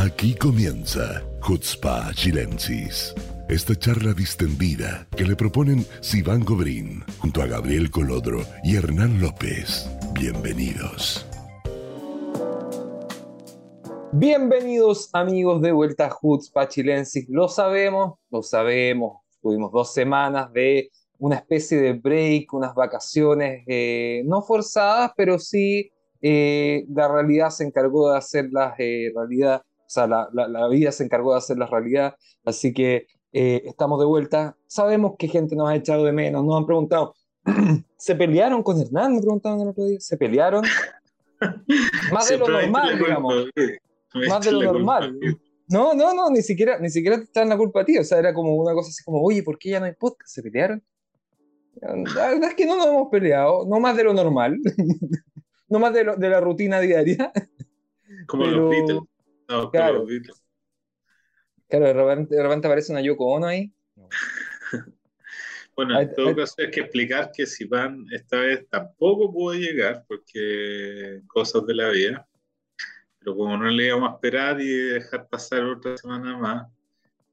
Aquí comienza Hutzpa Chilensis. Esta charla distendida que le proponen Sivan Gobrín junto a Gabriel Colodro y Hernán López. Bienvenidos. Bienvenidos amigos de Vuelta a Hutzpa Chilensis. Lo sabemos, lo sabemos. Tuvimos dos semanas de una especie de break, unas vacaciones eh, no forzadas, pero sí eh, la realidad se encargó de hacerlas eh, realidad, o sea, la, la, vida se encargó de hacerlas realidad, así que eh, estamos de vuelta. Sabemos que gente nos ha echado de menos, nos han preguntado, ¿se pelearon con Hernán? Me preguntaban el otro día, ¿se pelearon? Más de lo normal, digamos. Más de lo normal. No, no, no, ni siquiera, ni siquiera te echan la culpa a ti, o sea, era como una cosa así como, oye, ¿por qué ya no hay podcast? ¿Se pelearon? La verdad es que no nos hemos peleado, no más de lo normal, no más de, lo, de la rutina diaria. Como los Beatles. No, claro. Claro, de repente, de repente aparece una Yoko Ono ahí. bueno, en todo caso hay que explicar que Sivan esta vez tampoco pudo llegar porque cosas de la vida. Pero como no le íbamos a esperar y dejar pasar otra semana más,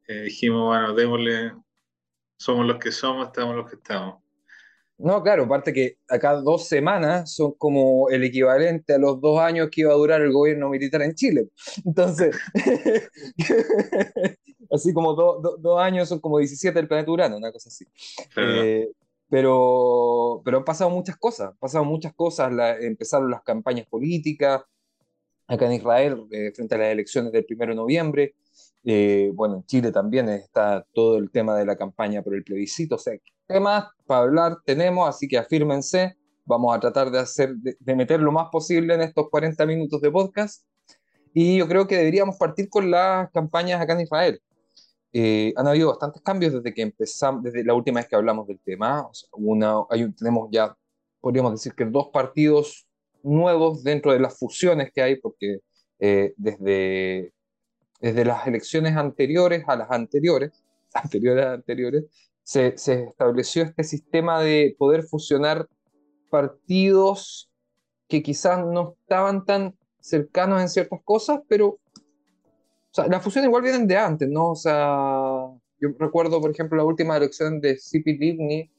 eh, dijimos, bueno, démosle, somos los que somos, estamos los que estamos. No, claro, aparte que acá dos semanas son como el equivalente a los dos años que iba a durar el gobierno militar en Chile. Entonces, así como dos años son como 17 del planeta Urano, una cosa así. Eh, pero, pero han pasado muchas cosas, han pasado muchas cosas, empezaron las campañas políticas acá en Israel eh, frente a las elecciones del 1 de noviembre. Eh, bueno, en Chile también está todo el tema de la campaña por el plebiscito, o sea, temas para hablar tenemos, así que afírmense. Vamos a tratar de, hacer, de, meter lo más posible en estos 40 minutos de podcast. Y yo creo que deberíamos partir con las campañas acá en Israel. Eh, han habido bastantes cambios desde que empezamos, desde la última vez que hablamos del tema. O sea, una, hay, tenemos ya, podríamos decir que dos partidos nuevos dentro de las fusiones que hay, porque eh, desde, desde las elecciones anteriores a las anteriores, anteriores a anteriores, se, estableció este sistema de poder fusionar partidos que quizás no estaban tan cercanos en ciertas cosas, pero o sea, las fusiones igual vienen de antes, ¿no? O sea, yo recuerdo, por ejemplo, la última elección de Sipi Livni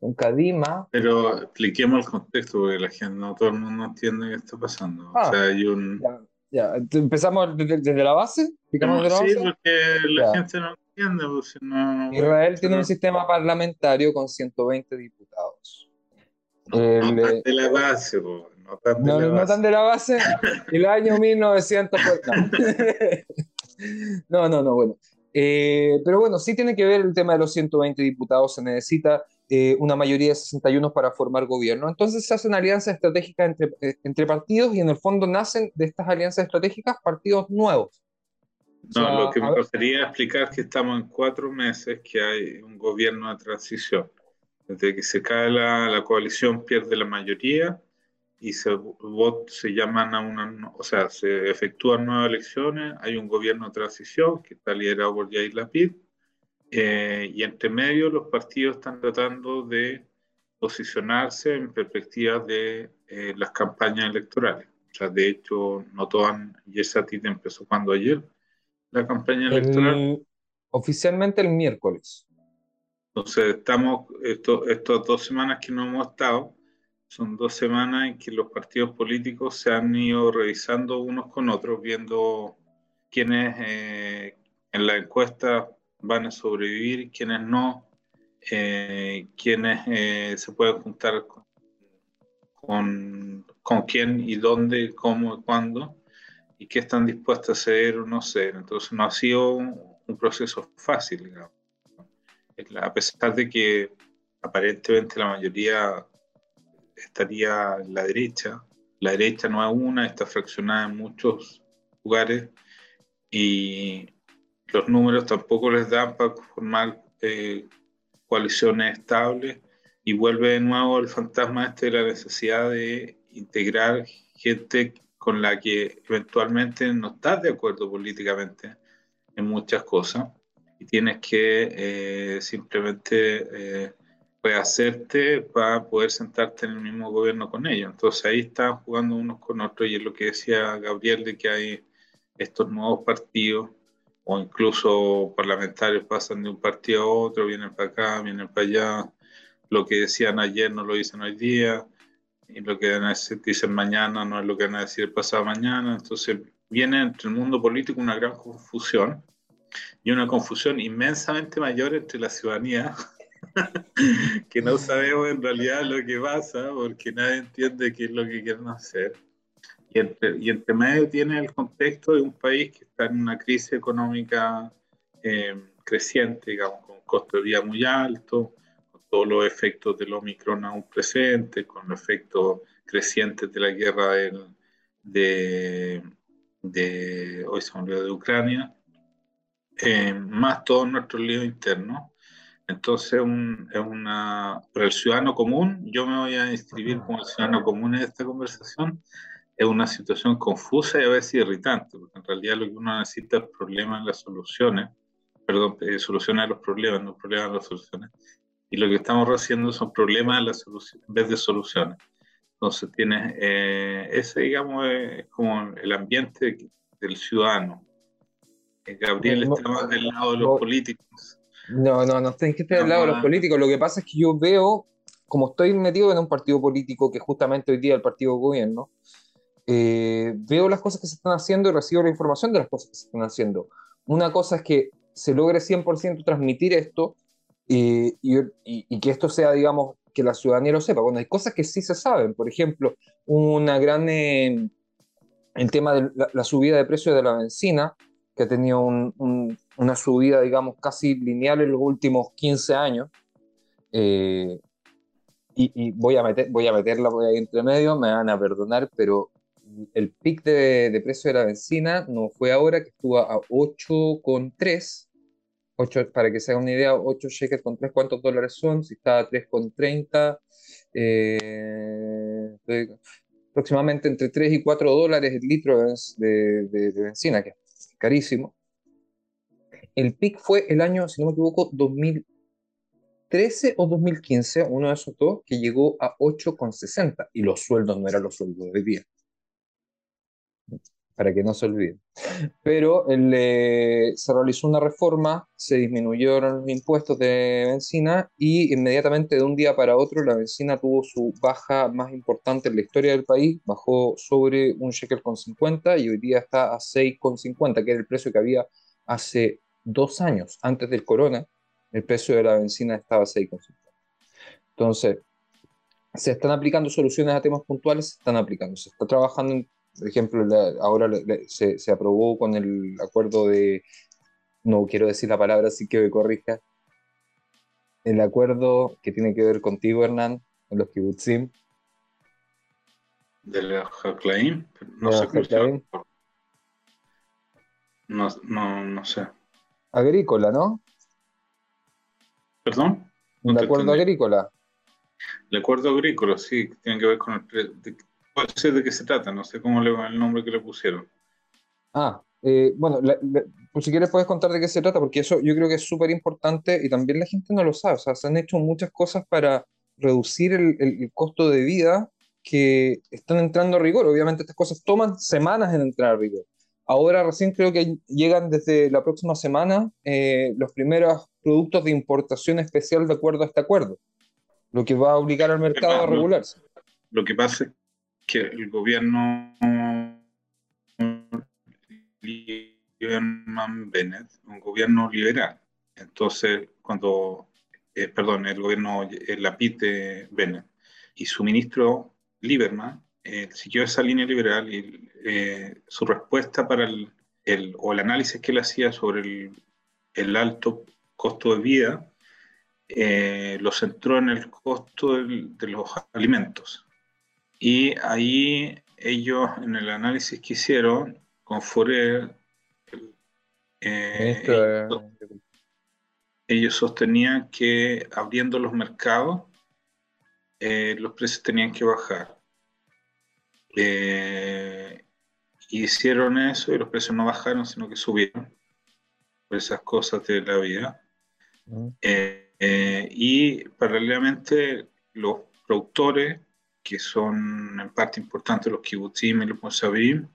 con Kadima. Pero expliquemos el contexto, porque la gente, no todo el mundo entiende qué está pasando. o Ah, sea, hay un... Ya, ya. empezamos desde, desde la base. ¿Explicamos desde la sí, base? porque la Ya. gente no entiende, pues, no... Israel tiene no- un sistema parlamentario con 120 diputados. No, El, no eh, tan de la base, pues, no tan de No, la no base. tan de la base. El año 1900 fue- No, no, no, bueno. Eh, pero bueno, sí tiene que ver el tema de los 120 diputados. Se necesita eh, una mayoría de 61 para formar gobierno. Entonces se hacen alianzas estratégicas entre, eh, entre partidos y en el fondo nacen de estas alianzas estratégicas partidos nuevos. O No, sea, lo que me gustaría explicar es que estamos en cuatro meses que hay un gobierno de transición. Desde que se cae la, la coalición pierde la mayoría y se, vot- se llaman a una, o sea, se efectúan nuevas elecciones, hay un gobierno de transición que está liderado por Yair Lapid eh, y entre medio los partidos están tratando de posicionarse en perspectivas de eh, las campañas electorales. O sea, de hecho, no toman, y esa tita empezó cuando ayer, la campaña electoral. el- oficialmente el miércoles. Entonces, estamos, esto, estas dos semanas que no hemos estado, son dos semanas en que los partidos políticos se han ido revisando unos con otros, viendo quiénes eh, en la encuesta van a sobrevivir, quiénes no, eh, quiénes eh, se pueden juntar con, con, con quién y dónde, cómo y cuándo, y qué están dispuestos a hacer o no ser. Entonces, no ha sido un, un proceso fácil, digamos a pesar de que aparentemente la mayoría estaría en la derecha, la derecha no es una, está fraccionada en muchos lugares y los números tampoco les dan para formar eh, coaliciones estables y vuelve de nuevo el fantasma este de la necesidad de integrar gente con la que eventualmente no estás de acuerdo políticamente en muchas cosas y tienes que eh, simplemente eh, rehacerte para poder sentarte en el mismo gobierno con ellos. Entonces ahí están jugando unos con otros y es lo que decía Gabriel de que hay estos nuevos partidos o incluso parlamentarios pasan de un partido a otro, vienen para acá, vienen para allá, lo que decían ayer no lo dicen hoy día, y lo que dicen mañana no es lo que van a decir pasado mañana, entonces viene entre el mundo político una gran confusión y una confusión inmensamente mayor entre la ciudadanía, que no sabemos en realidad lo que pasa porque nadie entiende qué es lo que quieren hacer y entre, y entre medio tiene el contexto de un país que está en una crisis económica eh, creciente, digamos, con un costo de vida muy alto, con todos los efectos del Omicron aún presentes, con los efectos crecientes de la guerra de, de, hoy se de Ucrania, eh, más todos nuestros líos internos. Entonces, un, es una, para el ciudadano común, yo me voy a inscribir como el ciudadano común en esta conversación, es una situación confusa y a veces irritante, porque en realidad lo que uno necesita es problemas en las soluciones, perdón, eh, soluciones a los problemas, no problemas a las soluciones. Y lo que estamos haciendo son problemas en, la solución, en vez de soluciones. Entonces tienes, eh, ese digamos es como el ambiente del ciudadano. Eh, Gabriel está más del lado de los políticos. No, no, no tenés que estar del lado de los políticos. Lo que pasa es que yo veo, como estoy metido en un partido político que justamente hoy día el partido gobierno, eh, veo las cosas que se están haciendo y recibo la información de las cosas que se están haciendo. Una cosa es que se logre 100% transmitir esto y, y, que esto sea, digamos, que la ciudadanía lo sepa. Bueno, hay cosas que sí se saben. Por ejemplo, una gran... Eh, el tema de la, subida de precio de la benzina, que ha tenido una subida, digamos, casi lineal en los últimos 15 años. Eh, y, y, voy, a meter, voy a meterla por ahí entre medio, me van a perdonar, pero el pic de, precio de la benzina no fue ahora, que estuvo a 8,3. 8, para que se haga una idea, 8 shekels con 3, ¿cuántos dólares son? Si está a 3,30, eh, aproximadamente entre 3 y 4 dólares el litro de, de, benzina, que es carísimo. El pic fue el año, si no me equivoco, 2013 o 2015, uno de esos dos, que llegó a 8,60 y los sueldos no eran los sueldos de día para que no se olvide. Pero eh, se realizó una reforma, se disminuyeron los impuestos de benzina y inmediatamente de un día para otro la benzina tuvo su baja más importante en la historia del país, bajó sobre un shekel con 50 y hoy día está a 6,50, que era el precio que había hace dos años, antes del corona, el precio de la benzina estaba a 6,50. Entonces, se están aplicando soluciones a temas puntuales, se están aplicando, se está trabajando en por ejemplo, ahora se, se, aprobó con el acuerdo de, no quiero decir la palabra, así que me corrija, el acuerdo que tiene que ver contigo, Hernán, con los kibutzim. ¿De la Haklaim? No sé No, no, no sé. Agrícola, ¿no? ¿Perdón? ¿El acuerdo agrícola? El acuerdo agrícola, sí, tiene que ver con el, no sé de qué se trata, no sé cómo le va el nombre que le pusieron. Ah, eh, bueno, pues si quieres puedes contar de qué se trata, porque eso yo creo que es súper importante y también la gente no lo sabe. O sea, se han hecho muchas cosas para reducir el, costo de vida que están entrando a rigor. Obviamente estas cosas toman semanas en entrar a rigor. Ahora recién creo que llegan desde la próxima semana eh, los primeros productos de importación especial de acuerdo a este acuerdo, lo que va a obligar al mercado a regularse. Lo que pasa es que el gobierno Bennett, un gobierno liberal. Entonces, cuando, eh, perdón, el gobierno, el Lapid de Bennett y su ministro Lieberman eh, siguió esa línea liberal y eh, su respuesta para el, el, o el análisis que él hacía sobre el, el alto costo de vida lo centró en el costo de los alimentos. Y ahí ellos, en el análisis que hicieron con Forer, eh, ellos, sostenían que abriendo los mercados, eh, los precios tenían que bajar. Eh, hicieron eso y los precios no bajaron, sino que subieron por esas cosas de la vida. Mm. y paralelamente los productores que son en parte importantes los kibbutzim y los moshavim,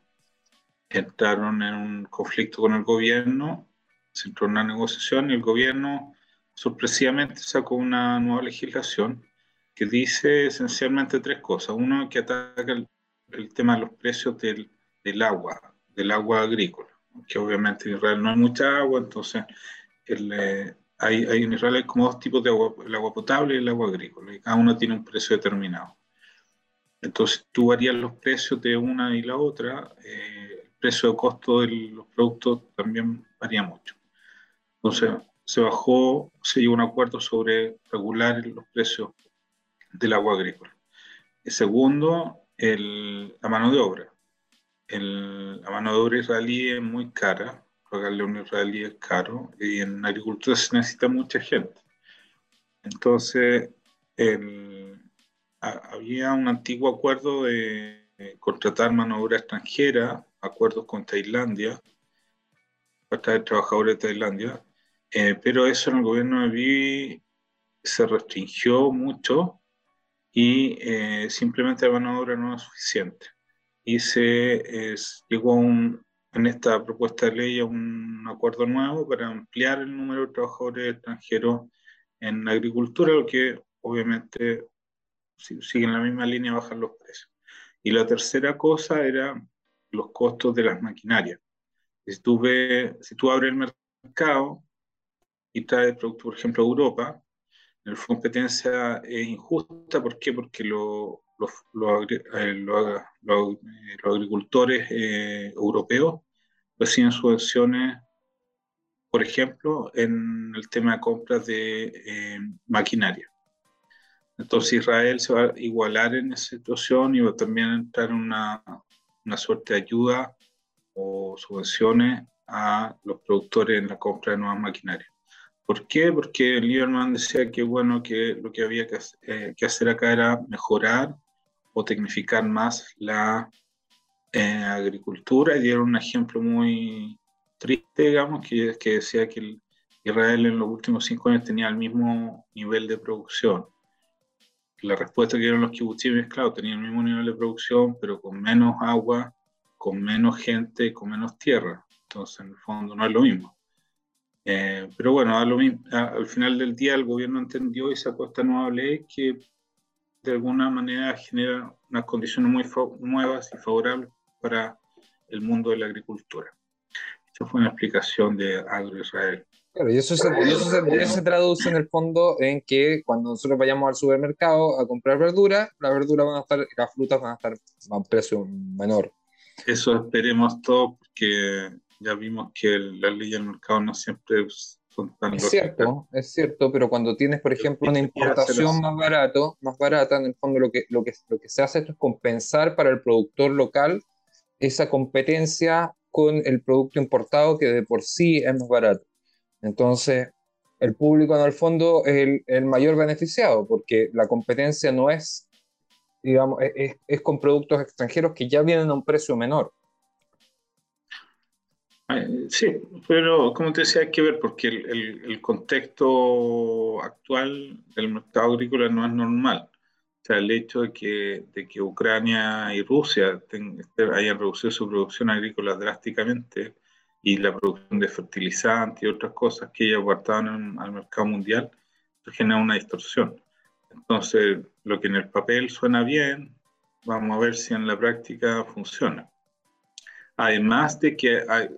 entraron en un conflicto con el gobierno, se entró en una negociación y el gobierno sorpresivamente sacó una nueva legislación que dice esencialmente tres cosas. Uno, que ataca el, tema de los precios del, del, agua, del agua agrícola, que obviamente en Israel no hay mucha agua, entonces el, eh, hay, hay, en Israel hay como dos tipos de agua, el agua potable y el agua agrícola, y cada uno tiene un precio determinado. Entonces tú varías los precios de una y la otra, eh, el precio de costo de los productos también varía mucho. Entonces se bajó, se llegó a un acuerdo sobre regular los precios del agua agrícola. El segundo, el, la mano de obra. El, la mano de obra israelí es muy cara, pagarle a un israelí es caro, y en agricultura se necesita mucha gente. Entonces, el, había un antiguo acuerdo de contratar mano de obra extranjera, acuerdos con Tailandia, para traer trabajadores de Tailandia, eh, pero eso en el gobierno de Bibi se restringió mucho y eh, simplemente la mano de obra no es suficiente. Y se llegó un, en esta propuesta de ley a un acuerdo nuevo para ampliar el número de trabajadores extranjeros en agricultura, lo que obviamente si siguen la misma línea, bajan los precios. Y la tercera cosa era los costos de las maquinarias. Si tú, si tú abres el mercado y traes producto, por ejemplo, a Europa, la competencia es injusta. ¿Por qué? Porque los eh, agricultores eh, europeos reciben subvenciones, por ejemplo, en el tema de compras de eh, maquinaria. Entonces Israel se va a igualar en esa situación y va también a entrar en una, una suerte de ayuda o subvenciones a los productores en la compra de nuevas maquinarias. ¿Por qué? Porque Lieberman decía que bueno, que lo que había que, eh, que hacer acá era mejorar o tecnificar más la eh, agricultura y dieron un ejemplo muy triste, digamos, que, que decía que Israel en los últimos cinco años tenía el mismo nivel de producción la respuesta que dieron los kibutzim claro, tenían el mismo nivel de producción, pero con menos agua, con menos gente, con menos tierra. Entonces, en el fondo, no es lo mismo. Eh, pero bueno, al final del día el gobierno entendió y sacó esta nueva ley que de alguna manera genera unas condiciones muy nuevas y favorables para el mundo de la agricultura. Esa fue una explicación de Agro Israel. Claro, y eso, se, traduce en el fondo en que cuando nosotros vayamos al supermercado a comprar verduras, las verduras van a estar, las frutas van a estar a un precio menor. Eso esperemos todos, porque ya vimos que las leyes del mercado no siempre son tan Es cierto, es cierto, pero cuando tienes, por ejemplo, una importación más barato, más barata, en el fondo lo que, lo que, lo que se hace es compensar para el productor local esa competencia con el producto importado que de por sí es más barato. Entonces, el público en el fondo es el, mayor beneficiado, porque la competencia no es, digamos, es, con productos extranjeros que ya vienen a un precio menor. Sí, pero como te decía, hay que ver porque el, contexto actual del mercado agrícola no es normal. O sea, el hecho de que, de que Ucrania y Rusia hayan reducido su producción agrícola drásticamente y la producción de fertilizantes y otras cosas que ellos aportaban al mercado mundial, eso genera una distorsión. Entonces, lo que en el papel suena bien, vamos a ver si en la práctica funciona. Además de que hay,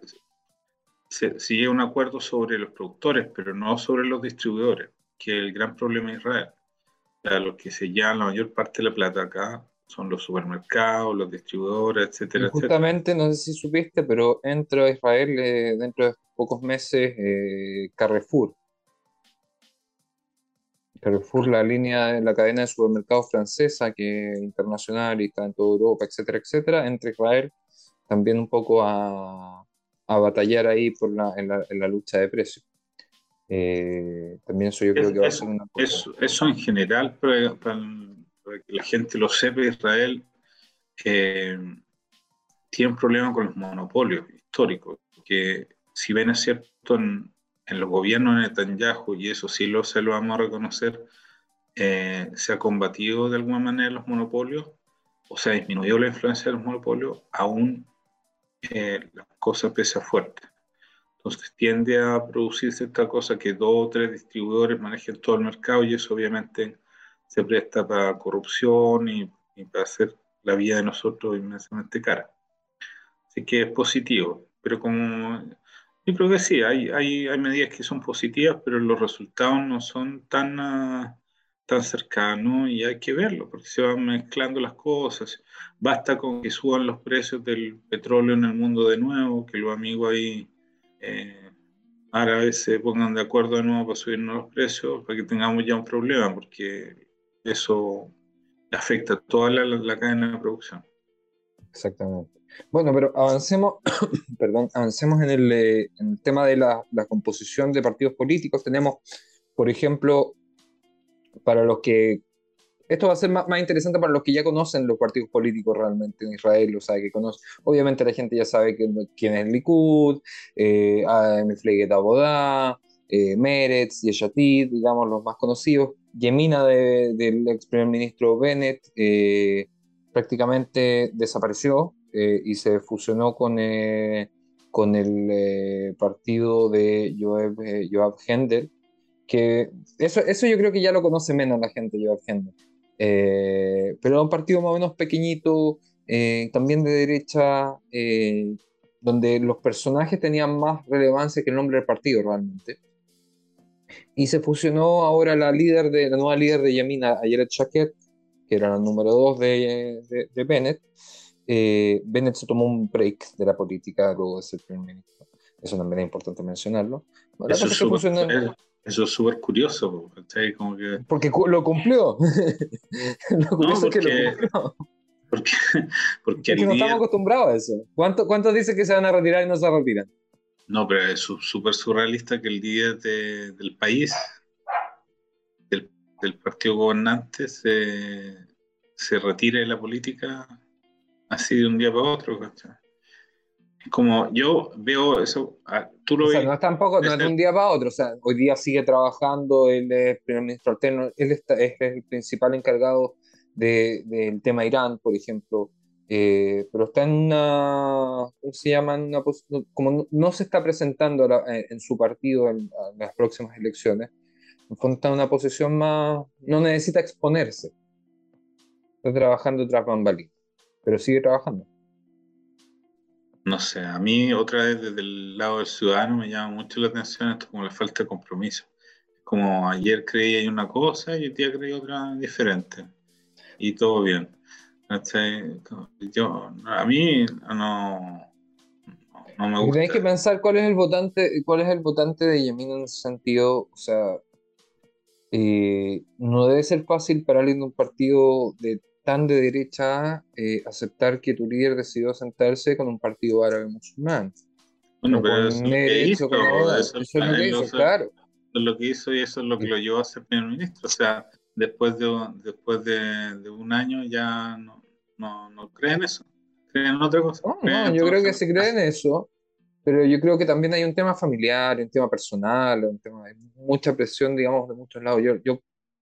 se, sigue un acuerdo sobre los productores, pero no sobre los distribuidores, que es el gran problema de Israel. O sea, los que se llevan la mayor parte de la plata acá son los supermercados, los distribuidores, etcétera, justamente, no sé si supiste, pero entra a Israel eh, dentro de pocos meses eh, Carrefour. Carrefour, la línea, la cadena de supermercados francesa, que es internacional y está en toda Europa, etcétera, etcétera, entra Israel también un poco a, a batallar ahí por la, en, la, en, la, lucha de precios. Eh, también eso yo creo que va a ser una cosa. Eso, eso en general, para, para para que la gente lo sepa, Israel eh, tiene un problema con los monopolios históricos, que si bien es cierto en, los gobiernos de Netanyahu, y eso sí lo se lo vamos a reconocer, eh, se ha combatido de alguna manera los monopolios, o se ha disminuido la influencia de los monopolios, aún eh, la cosa pesa fuerte. Entonces tiende a producirse esta cosa que dos o tres distribuidores manejen todo el mercado y eso obviamente se presta para corrupción y, para hacer la vida de nosotros inmensamente cara. Así que es positivo, pero como yo creo que sí, hay, hay, hay medidas que son positivas, pero los resultados no son tan, ah, tan cercanos y hay que verlo, porque se van mezclando las cosas. Basta con que suban los precios del petróleo en el mundo de nuevo, que los amigos ahí eh, árabes se pongan de acuerdo de nuevo para subirnos los precios, para que tengamos ya un problema, porque eso afecta toda la, cadena de producción. Exactamente. Bueno, pero avancemos, perdón, avancemos en el, eh, en el tema de la, la, composición de partidos políticos. Tenemos, por ejemplo, para los que esto va a ser más, interesante para los que ya conocen los partidos políticos realmente en Israel, o sea, que conocen, obviamente la gente ya sabe quién es Likud, eh, Mefleget Abodá, eh, Meretz, Yeshatid, digamos los más conocidos, Yemina del ex primer ministro Bennett eh, prácticamente desapareció eh, y se fusionó con, con el partido de Joab, Joab Hendel, que eso, eso yo creo que ya lo conoce menos la gente, Joab Hendel. Eh, pero era un partido más o menos pequeñito, eh, también de derecha, eh, donde los personajes tenían más relevancia que el nombre del partido realmente. Y se fusionó ahora la líder de la nueva líder de Yamina, Ayelet Shaked, que era la número dos de, de, Bennett. Bennett se tomó un break de la política luego de ser primer ministro. Eso también es importante mencionarlo. Eso es eso es súper curioso, Como que... Porque lo cumplió. lo curioso porque, es que lo cumplió. Porque, porque, no estamos acostumbrados a eso. ¿Cuántos cuánto dicen que se van a retirar y no se retiran? No, pero es súper surrealista que el día del país, del, del, partido gobernante, se, se retire de la política así de un día para otro. ¿cachai? como yo veo eso, ah, tú lo o sea, no es tampoco, no es de un día para otro, o sea, hoy día sigue trabajando, él es primer ministro alterno, él está, es el principal encargado del de, tema Irán, por ejemplo, eh, pero está en una, ¿cómo se llama? Una, como no, se está presentando eh, en su partido en, las próximas elecciones, está en una posición más, no necesita exponerse, está trabajando tras bambalinas, pero sigue trabajando no sé, a mí otra vez desde el lado del ciudadano me llama mucho la atención esto como la falta de compromiso. Como ayer creí una cosa y el día creí otra diferente. Y todo bien. Yo, a mí no, no me gusta. Tenéis que pensar cuál es el votante, cuál es el votante de Yemin en ese sentido. O sea, eh, no debe ser fácil para alguien de un partido de tan de derecha eh, aceptar que tu líder decidió sentarse con un partido árabe musulmán. Bueno, pero eso, hizo, eso, es lo que hizo, claro. Eso es lo que hizo y eso es lo que lo llevó a ser primer ministro. O sea, después de, después de, un año ya no, no, no creen eso. Creen en otra cosa. No, no yo creo que se creen en eso, pero yo creo que también hay un tema familiar, un tema personal, un tema de mucha presión, digamos, de muchos lados. Yo, yo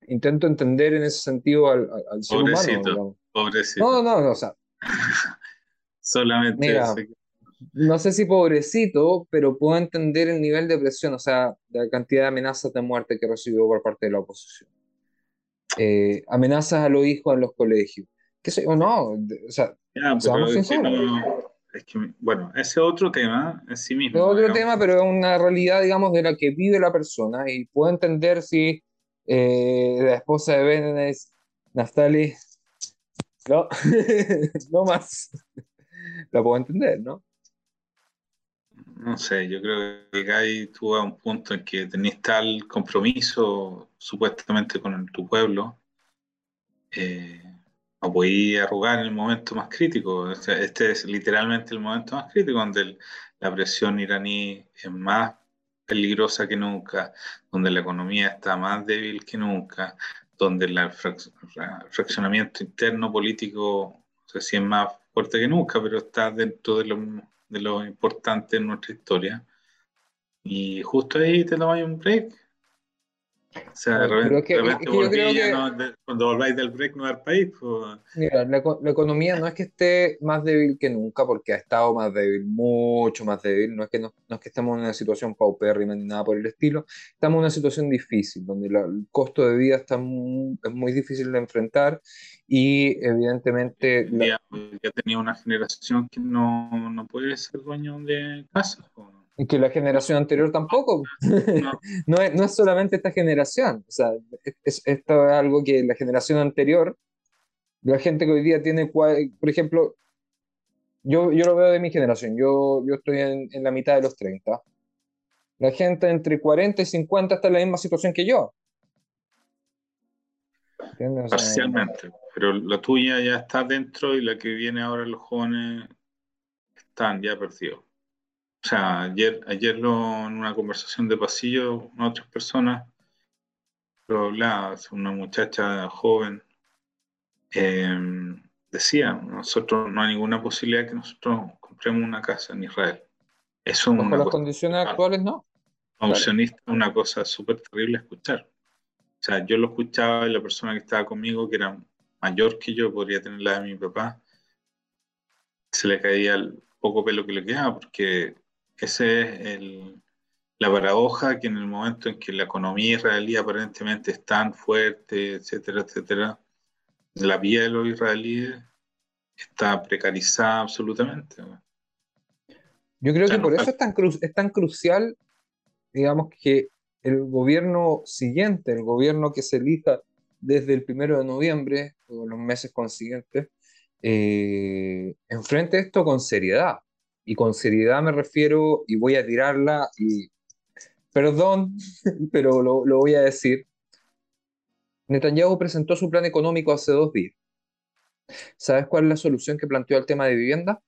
intento entender en ese sentido al, al ser humano. Pobrecito. No, no, no, o sea. Solamente No sé si pobrecito, pero puedo entender el nivel de presión, o sea, la cantidad de amenazas de muerte que recibió por parte de la oposición. Eh, amenazas a los hijos en los colegios. ¿Qué sé o no? O sea, es que, bueno, ese otro tema en sí mismo. Es otro tema, pero es una realidad, digamos, de la que vive la persona y puedo entender si eh, la esposa de Ben es Naftali. No, no más. La puedo entender, ¿no? No sé, yo creo que Guy tuvo a un punto en que tenías tal compromiso supuestamente con tu pueblo, eh, no podía arrugar en el momento más crítico. Este es literalmente el momento más crítico donde la presión iraní es más peligrosa que nunca, donde la economía está más débil que nunca, donde el fraccionamiento interno político, no sé si es más fuerte que nunca, pero está dentro de lo, de lo importante en nuestra historia. Y justo ahí te tomas un break. O sea, de repente, cuando volváis del break no al país. Pues... Mira, la, economía no es que esté más débil que nunca, porque ha estado más débil, mucho más débil. No es que, no, es que estemos en una situación paupérrima ni nada por el estilo. Estamos en una situación difícil, donde el costo de vida está muy, es muy difícil de enfrentar y evidentemente... Ya, ya tenía una generación que no, no puede ser dueño de casa. Pues que la generación anterior tampoco. No, es, no, es, solamente esta generación. O sea, es, esto es algo que la generación anterior, la gente que hoy día tiene, por ejemplo, yo, yo lo veo de mi generación, yo, yo estoy en, en la mitad de los 30. La gente entre 40 y 50 está en la misma situación que yo. Parcialmente, pero la tuya ya está dentro y la que viene ahora los jóvenes están ya perdidos. O sea, ayer, ayer lo, en una conversación de pasillo con otras personas, lo hablaba, una muchacha joven, em, decía, nosotros no hay ninguna posibilidad que nosotros compremos una casa en Israel. Eso Bajo las condiciones actuales no. Opcionista, una cosa súper terrible escuchar. O sea, yo lo escuchaba y la persona que estaba conmigo, que era mayor que yo, podría tener la de mi papá, se le caía el poco pelo que le quedaba, porque esa es la paradoja que en el momento en que la economía israelí aparentemente es tan fuerte, etcétera, etcétera, la vida de los israelíes está precarizada absolutamente. Yo creo que por eso es tan, es tan crucial, digamos, que el gobierno siguiente, el gobierno que se elija desde el primero de noviembre o los meses consiguientes, eh, enfrente esto con seriedad y con seriedad me refiero, y voy a tirarla, y perdón, pero lo, lo voy a decir. Netanyahu presentó su plan económico hace dos días. ¿Sabes cuál es la solución que planteó al tema de vivienda?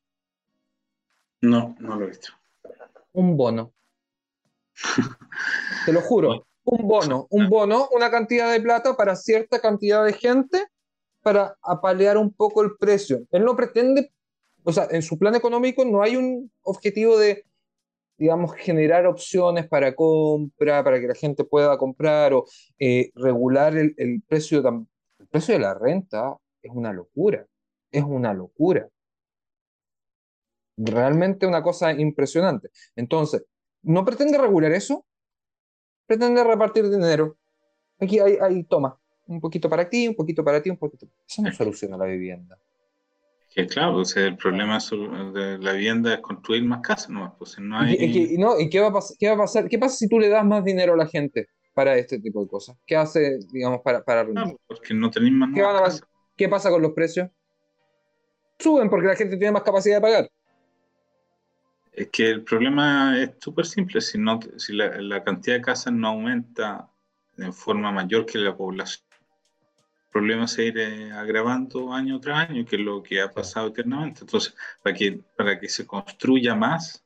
No, no lo he visto. Un bono. Te lo juro. Un bono. Un bono, una cantidad de plata para cierta cantidad de gente para apalear un poco el precio. Él no pretende o sea, en su plan económico no hay un objetivo de, digamos, generar opciones para compra, para que la gente pueda comprar o eh, regular el, precio, el precio de la renta es una locura, es una locura. Realmente una cosa impresionante. Entonces, no pretende regular eso, pretende repartir dinero. Aquí hay, hay toma, un poquito para ti, un poquito para ti, un poquito. Eso no soluciona la vivienda. Que claro, o sea, el problema de la vivienda es construir más casas, ¿no? Pues no hay... ¿Y, no, ¿y qué, va a qué va a pasar? ¿Qué pasa si tú le das más dinero a la gente para este tipo de cosas? ¿Qué hace, digamos, para, para ah, porque no tenéis más ¿Qué, ¿Qué pasa con los precios? Suben porque la gente tiene más capacidad de pagar. Es que el problema es súper simple. Si, no, si la, la cantidad de casas no aumenta de forma mayor que la población, problema se irá agravando año tras año, que es lo que ha pasado eternamente. Entonces, para que, para que se construya más,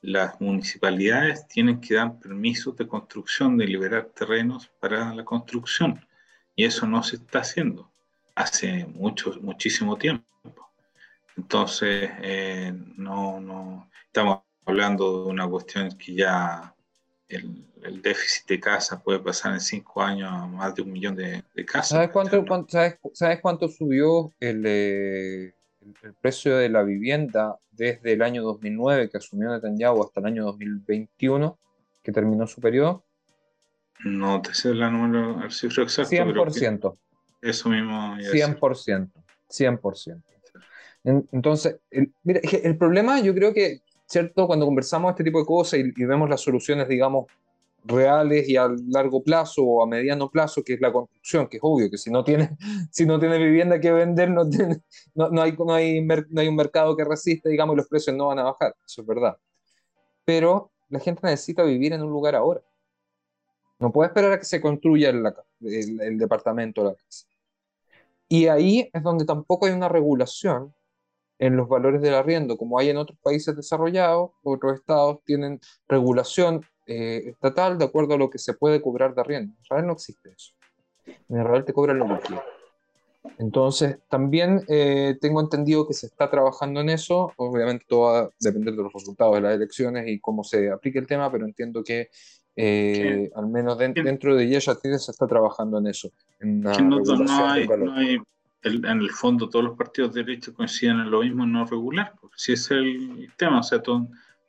las municipalidades tienen que dar permisos de construcción, de liberar terrenos para la construcción. Y eso no se está haciendo hace mucho, muchísimo tiempo. Entonces, eh, no, no, estamos hablando de una cuestión que ya el, el déficit de casas puede pasar en cinco años a más de un millón de, casas. ¿Sabes cuánto, sabes, cuánto subió el, el, precio de la vivienda desde el año 2009 que asumió Netanyahu hasta el año 2021 que terminó su periodo? No te sé la número, el cifro exacto. 100%. eso mismo. 100%. 100%. Entonces, el, mira, el problema yo creo que, ¿cierto? Cuando conversamos este tipo de cosas y, y vemos las soluciones, digamos, reales y a largo plazo o a mediano plazo, que es la construcción, que es obvio que si no tiene, si no tiene vivienda que vender, no, tiene, no, no, hay, no, hay, no hay un mercado que resista, digamos, y los precios no van a bajar, eso es verdad. Pero la gente necesita vivir en un lugar ahora. No puede esperar a que se construya el, el, departamento o la casa. Y ahí es donde tampoco hay una regulación en los valores del arriendo, como hay en otros países desarrollados, otros estados tienen regulación eh, estatal de acuerdo a lo que se puede cobrar de arriendo. En Israel no existe eso. En Israel te cobran lo que quieras. Entonces, también eh, tengo entendido que se está trabajando en eso. Obviamente todo va a depender de los resultados de las elecciones y cómo se aplique el tema, pero entiendo que Eh, al menos dentro de ella se está trabajando en eso. En, no, hay, en el fondo todos los partidos de derecha coinciden en lo mismo, no regular, porque si es el tema, o sea,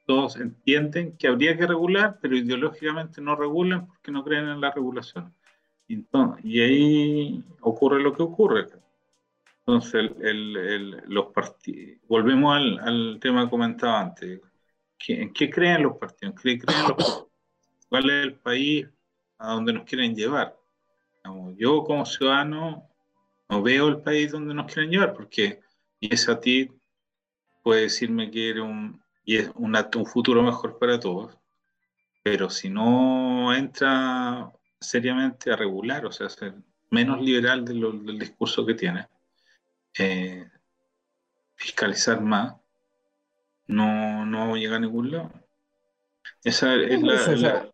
todos entienden que habría que regular, pero ideológicamente no regulan porque no creen en la regulación. y ahí ocurre lo que ocurre. Entonces, los partidos, volvemos al, tema que comentaba antes. ¿En qué creen los partidos? ¿Qué creen los? ¿Cuál es el país a donde nos quieren llevar? yo como ciudadano no veo el país donde nos quieren llevar, porque y es a ti puede decirme que era un, y es un, un futuro mejor para todos, pero si no entra seriamente a regular, o sea, ser menos liberal del discurso que tiene, eh, fiscalizar más, no, no llega a ningún lado. Esa es la,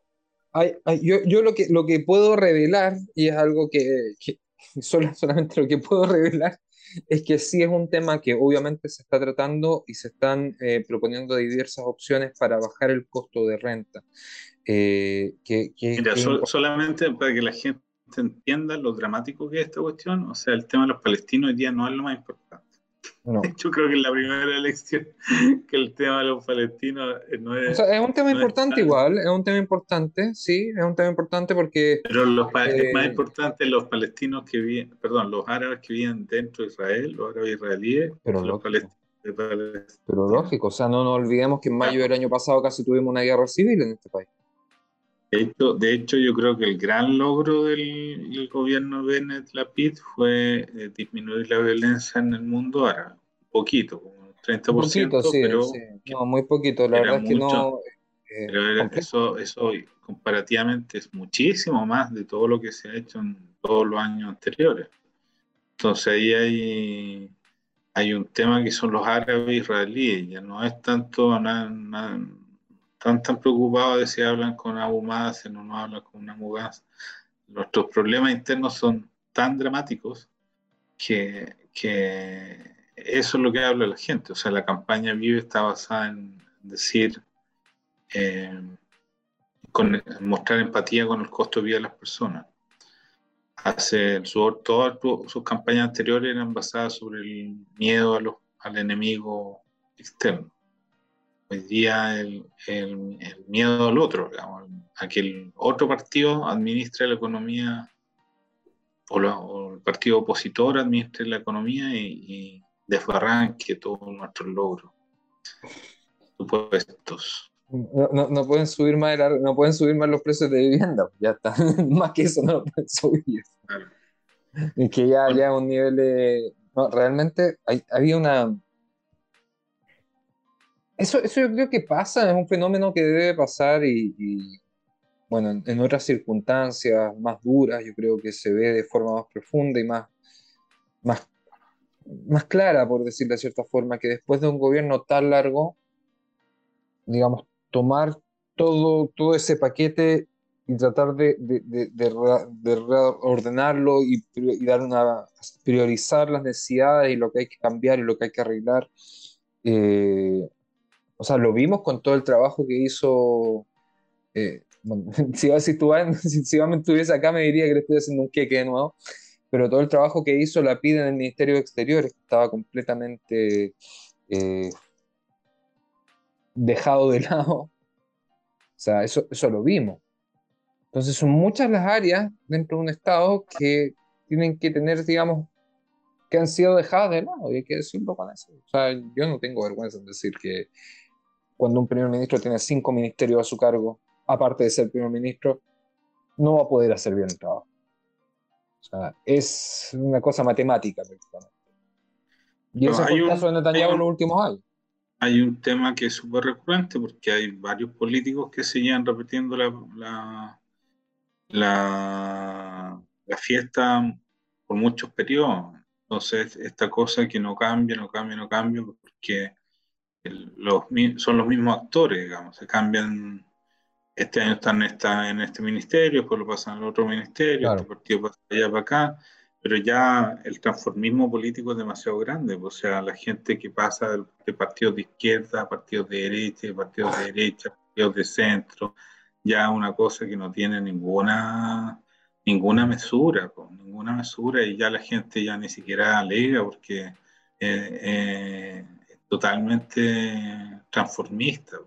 yo, yo lo, que, lo que puedo revelar, y es algo que, solamente lo que puedo revelar, es que sí es un tema que obviamente se está tratando y se están eh, proponiendo diversas opciones para bajar el costo de renta. Eh, que, Mira, solamente para que la gente entienda lo dramático que es esta cuestión, o sea, el tema de los palestinos hoy día no es lo más importante. Yo creo que es la primera elección que el tema de los palestinos eh, no es. es un tema importante igual, es un tema importante, sí, es un tema importante porque. Pero los, es más eh, importante los palestinos que viven, perdón, los árabes que viven dentro de Israel, los árabes israelíes, pero los palestinos. Pero lógico, o sea, no nos olvidemos que en mayo del año pasado casi tuvimos una guerra civil en este país. De hecho, de hecho, yo creo que el gran logro del, gobierno Bennett Lapid fue eh, disminuir la violencia en el mundo árabe. Un poquito, como un 30%, poquito, sí, pero sí. No, muy poquito, la verdad es que no. Eh, pero eso, eso comparativamente es muchísimo más de todo lo que se ha hecho en todos los años anteriores. Entonces ahí hay, hay un tema que son los árabes israelíes, ya no es tanto nada están tan preocupados de si hablan con Abu Mazen o no hablan con Abu Gas. Nuestros problemas internos son tan dramáticos que, que, eso es lo que habla la gente. O sea, la campaña Vive está basada en decir, eh, con, mostrar empatía con el costo de vida de las personas. Hace, su, todas sus campañas anteriores eran basadas sobre el miedo a los, al enemigo externo hoy día el, el, miedo al otro, digamos, a que el otro partido administre la economía o, el partido opositor administre la economía y, y desbarranque todos nuestros logros supuestos. No, no, pueden subir más no pueden subir más los precios de vivienda, ya está. más que eso no lo pueden subir. Es que ya, ya un nivel de. No, realmente hay, había una, eso, eso yo creo que pasa, es un fenómeno que debe pasar y, bueno, en, otras circunstancias más duras, yo creo que se ve de forma más profunda y más, más, más clara, por decirlo de cierta forma, que después de un gobierno tan largo, digamos, tomar todo, todo ese paquete y tratar de, de, de, reordenarlo y, y, dar una, priorizar las necesidades y lo que hay que cambiar y lo que hay que arreglar. Eh, o sea, lo vimos con todo el trabajo que hizo. Eh, si, si, tú, si, si me estuviese acá, me diría que le estoy haciendo un queque de nuevo. Pero todo el trabajo que hizo la PIDE en el Ministerio de Exteriores estaba completamente eh, dejado de lado. O sea, eso, eso lo vimos. Entonces, son muchas las áreas dentro de un Estado que tienen que tener, digamos, que han sido dejadas de lado, y hay que decirlo con eso. O sea, yo no tengo vergüenza en decir que cuando un primer ministro tiene cinco ministerios a su cargo, aparte de ser primer ministro, no va a poder hacer bien el trabajo. O sea, es una cosa matemática Y ese fue el caso de Netanyahu en los últimos años. Hay un tema que es súper recurrente porque hay varios políticos que seguían repitiendo la, la, la fiesta por muchos periodos. Entonces, esta cosa que no cambia, no cambia, no cambia, porque los, son los mismos actores, digamos, se cambian, este año están esta, en este ministerio, después lo pasan al otro ministerio, este partido pasa allá para acá, pero ya el transformismo político es demasiado grande, o sea, la gente que pasa de partidos de izquierda a partidos de derecha, de partidos de derecha, partidos de centro, ya una cosa que no tiene ninguna ninguna mesura, ninguna mesura y ya la gente ya ni siquiera alega porque eh, es totalmente transformista.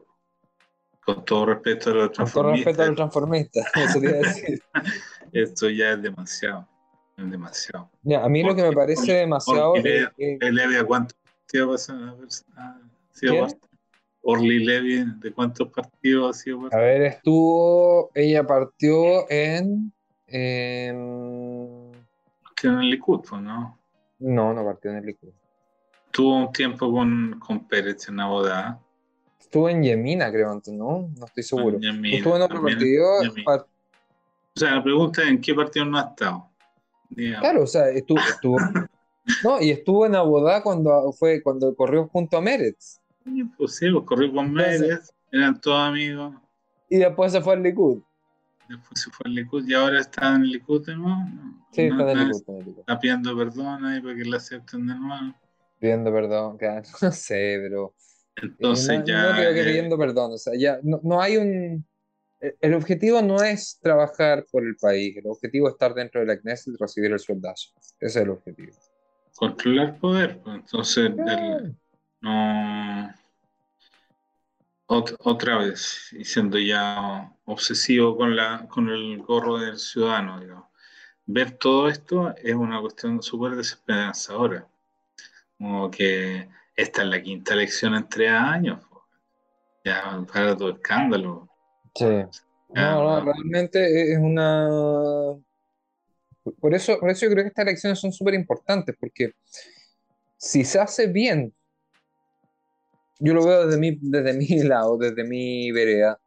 Con todo respeto a los transformistas. Con todo respeto a los transformistas, decir. Esto ya es demasiado. Es demasiado. a mí lo que me parece demasiado. Levy, ¿a cuántos partidos ha sido Orly Levy, ¿de cuántos partidos ha sido A ver, estuvo. Ella partió en. en... en el Likud, ¿no? No, no partió en el Likud. Tuvo un tiempo con, con Pérez en boda. Estuvo en Yemina, creo antes, ¿no? No estoy seguro. estuvo en otro partido. O sea, la pregunta es: ¿en qué partido no ha estado? Claro, o sea, estuvo. estuvo no, y estuvo en Abodá cuando, fue, cuando corrió junto a Meretz. Sí, pues sí, pues corrió con Meretz, eran todos amigos. Y después se fue al Likud. Después se fue al Likud y ahora está en el Likud ¿no? Sí, está en el Likud. Está pidiendo perdón ahí para que la acepten de nuevo pidiendo perdón, claro, no sé, pero... Entonces no, ya... No creo que pidiendo perdón, o sea, ya no, no hay un... El objetivo no es trabajar por el país, el objetivo es estar dentro de la Knesset y recibir el sueldazo. Ese es el objetivo. Controlar poder, pues, entonces no... otra vez, y siendo ya obsesivo con, la, con el gorro del ciudadano, digamos. Ver todo esto es una cuestión súper desesperanzadora como que esta es la quinta elección en tres años. Ya, para todo escándalo. Sí. no, realmente es una. Por eso, por eso yo creo que estas elecciones son súper importantes, porque si se hace bien, yo lo veo desde mi, desde mi lado, desde mi vereda,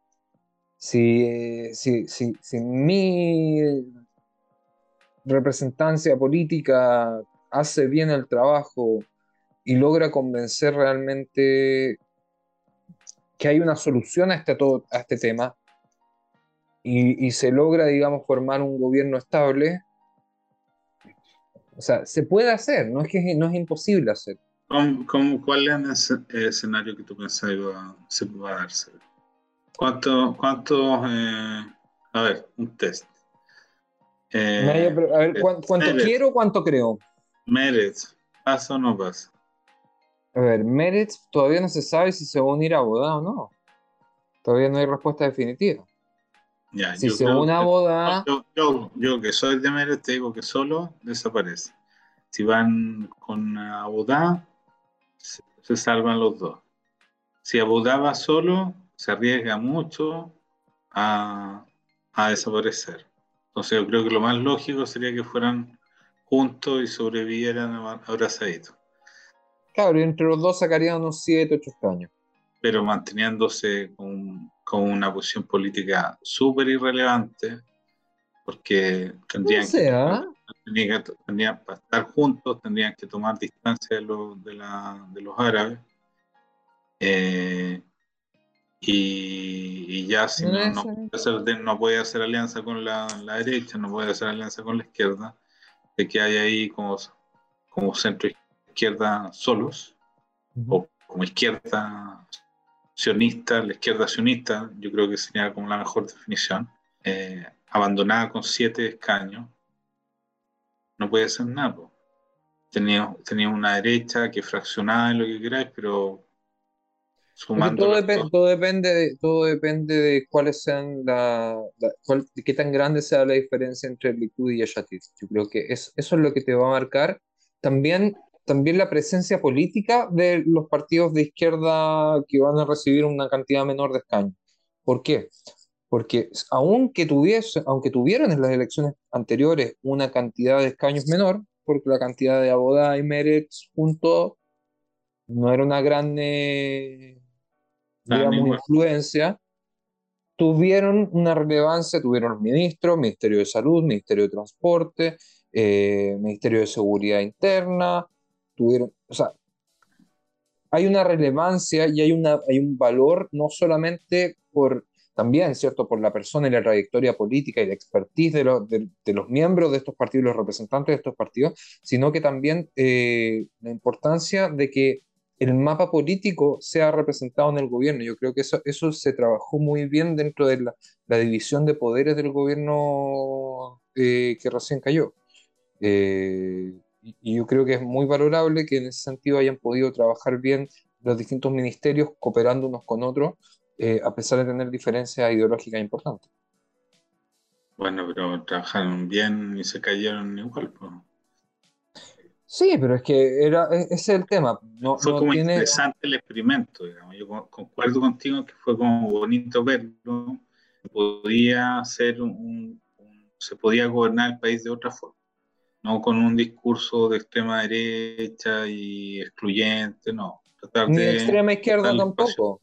si, si, si, si mi representancia política hace bien el trabajo y logra convencer realmente que hay una solución a este, todo, a este tema y, se logra, digamos, formar un gobierno estable, o sea, se puede hacer, no es que no es imposible hacer. ¿Cómo, cuál es el escenario que tú pensás que se va a darse? ¿Cuánto, cuánto eh, a ver, un test. Eh, a ver, ¿cuánto, quiero o cuánto creo? Meretz, ¿pasa o no pasa? A ver, Meretz todavía no se sabe si se va a unir a Boda o no. Todavía no hay respuesta definitiva. si se une a Boda. Yo, que soy de Meretz te digo que solo desaparece. Si van con Abodá, se, salvan los dos. Si Abodá va solo, se arriesga mucho a, desaparecer. Entonces yo creo que lo más lógico sería que fueran juntos y sobrevivieran abrazaditos. Claro, entre los dos sacarían unos 7, 8 años. Pero manteniéndose con, una posición política súper irrelevante, porque tendrían, que, para estar juntos, tendrían que tomar distancia de, de, los árabes. Eh, y, ya si no, no, puede hacer, alianza con la, derecha, no puede hacer alianza con la izquierda, de que hay ahí como, como centro izquierda solos, o como izquierda sionista, la izquierda sionista, yo creo que sería como la mejor definición, eh, abandonada con siete escaños, no puede ser nada. Tenía, tenía una derecha que fraccionaba en lo que queráis, pero sumando. Todo, todo, depende de, todo depende de cuáles sean la, de qué tan grande sea la diferencia entre el Likud y el. Yo creo que eso es lo que te va a marcar. También también la presencia política de los partidos de izquierda que van a recibir una cantidad menor de escaños. ¿Por qué? Porque aunque, tuviese, aunque tuvieron en las elecciones anteriores una cantidad de escaños menor, porque la cantidad de Abodá y Meretz juntos no era una gran eh, influencia, tuvieron una relevancia, tuvieron ministros, Ministerio de Salud, Ministerio de Transporte, eh, Ministerio de Seguridad Interna, tuvieron, o sea, hay una relevancia y hay, una, hay un valor no solamente por, también, ¿cierto?, por la persona y la trayectoria política y la expertise de, de, los miembros de estos partidos, los representantes de estos partidos, sino que también eh, la importancia de que el mapa político sea representado en el gobierno. Yo creo que eso, eso se trabajó muy bien dentro de la, división de poderes del gobierno eh, que recién cayó. Eh, y, yo creo que es muy valorable que en ese sentido hayan podido trabajar bien los distintos ministerios cooperando unos con otros, eh, a pesar de tener diferencias ideológicas importantes. Bueno, pero trabajaron bien y se cayeron igual. Pues. Sí, pero es que era, e, ese es el tema. No, fue como interesante el experimento, digamos. Yo concuerdo contigo que fue como bonito verlo. Podía ser un, se podía gobernar el país de otra forma, no con un discurso de extrema derecha y excluyente, no. ni de extrema izquierda tampoco.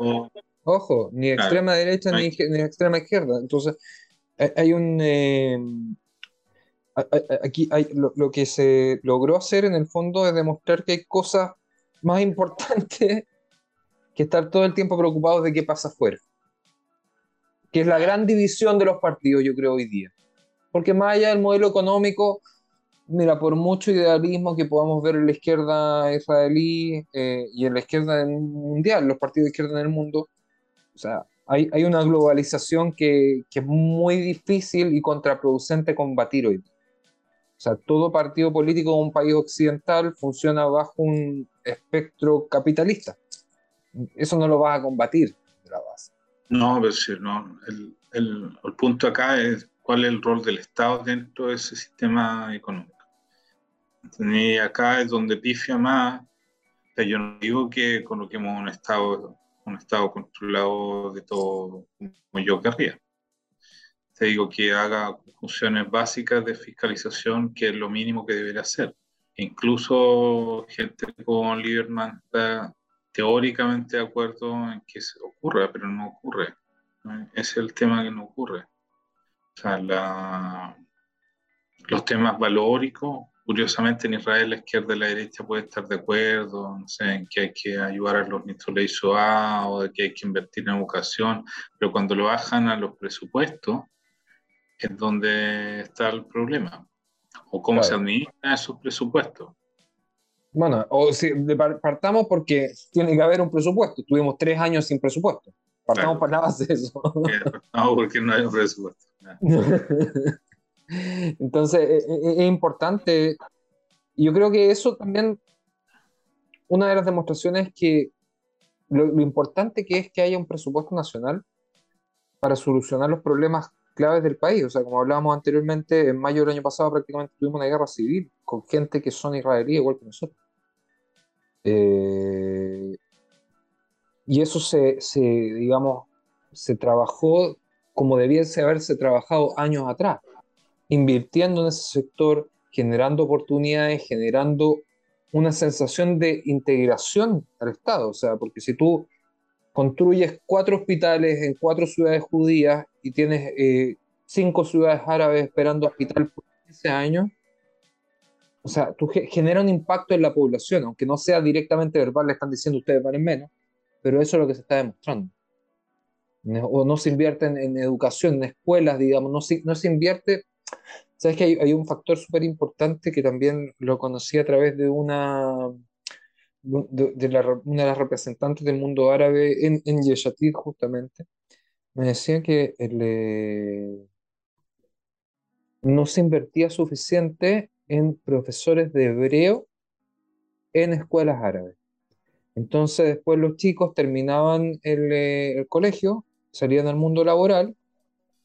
Ojo, ni extrema derecha ni, ni, extrema izquierda. Entonces, hay un eh, aquí hay, lo, que se logró hacer en el fondo es demostrar que hay cosas más importantes que estar todo el tiempo preocupados de qué pasa afuera. Que es la gran división de los partidos, yo creo, hoy día. Porque más allá del modelo económico, mira, por mucho idealismo que podamos ver en la izquierda israelí eh, y en la izquierda mundial, los partidos de izquierda en el mundo, o sea, hay, hay una globalización que, que, es muy difícil y contraproducente combatir hoy. O sea, todo partido político de un país occidental funciona bajo un espectro capitalista. Eso no lo vas a combatir de la base. No, pero sí, no. El, el, el, punto acá es cuál es el rol del Estado dentro de ese sistema económico. Y acá es donde pifia más. O sea, yo no digo que coloquemos un Estado, un Estado controlado de todo como yo querría te digo que haga funciones básicas de fiscalización, que es lo mínimo que debería hacer. Incluso gente como Lieberman está teóricamente de acuerdo en que se ocurra, pero no ocurre. Es el tema que no ocurre. O sea, la, los temas valóricos, curiosamente en Israel la izquierda y la derecha puede estar de acuerdo, no sé, en que hay que ayudar a los nitroleisos A o de que hay que invertir en educación, pero cuando lo bajan a los presupuestos, es donde está el problema. O cómo se administran esos presupuestos. Bueno, o si partamos porque tiene que haber un presupuesto. Tuvimos tres años sin presupuesto. Partamos para la base de eso. No, porque no hay un presupuesto. Entonces, e, e, es, importante. Yo creo que eso también, una de las demostraciones que lo, lo importante que es que haya un presupuesto nacional para solucionar los problemas claves del país. O sea, como hablábamos anteriormente, en mayo del año pasado prácticamente tuvimos una guerra civil con gente que son israelíes igual que nosotros. Eh, y eso se, se, digamos, se trabajó como debiese haberse trabajado años atrás, invirtiendo en ese sector, generando oportunidades, generando una sensación de integración al Estado. O sea, porque si tú construyes cuatro hospitales en cuatro ciudades judías y tienes eh, cinco ciudades árabes esperando hospital por 15 años, o sea, tú genera un impacto en la población, aunque no sea directamente verbal, le están diciendo ustedes valen menos, pero eso es lo que se está demostrando. O no se invierte en, educación, en escuelas, digamos, no se, no se invierte. Sabes que hay, un factor súper importante que también lo conocí a través de una de, una de las representantes del mundo árabe en, en justamente, me decía que eh, no se invertía suficiente en profesores de hebreo en escuelas árabes. Entonces después los chicos terminaban el, eh, el colegio, salían al mundo laboral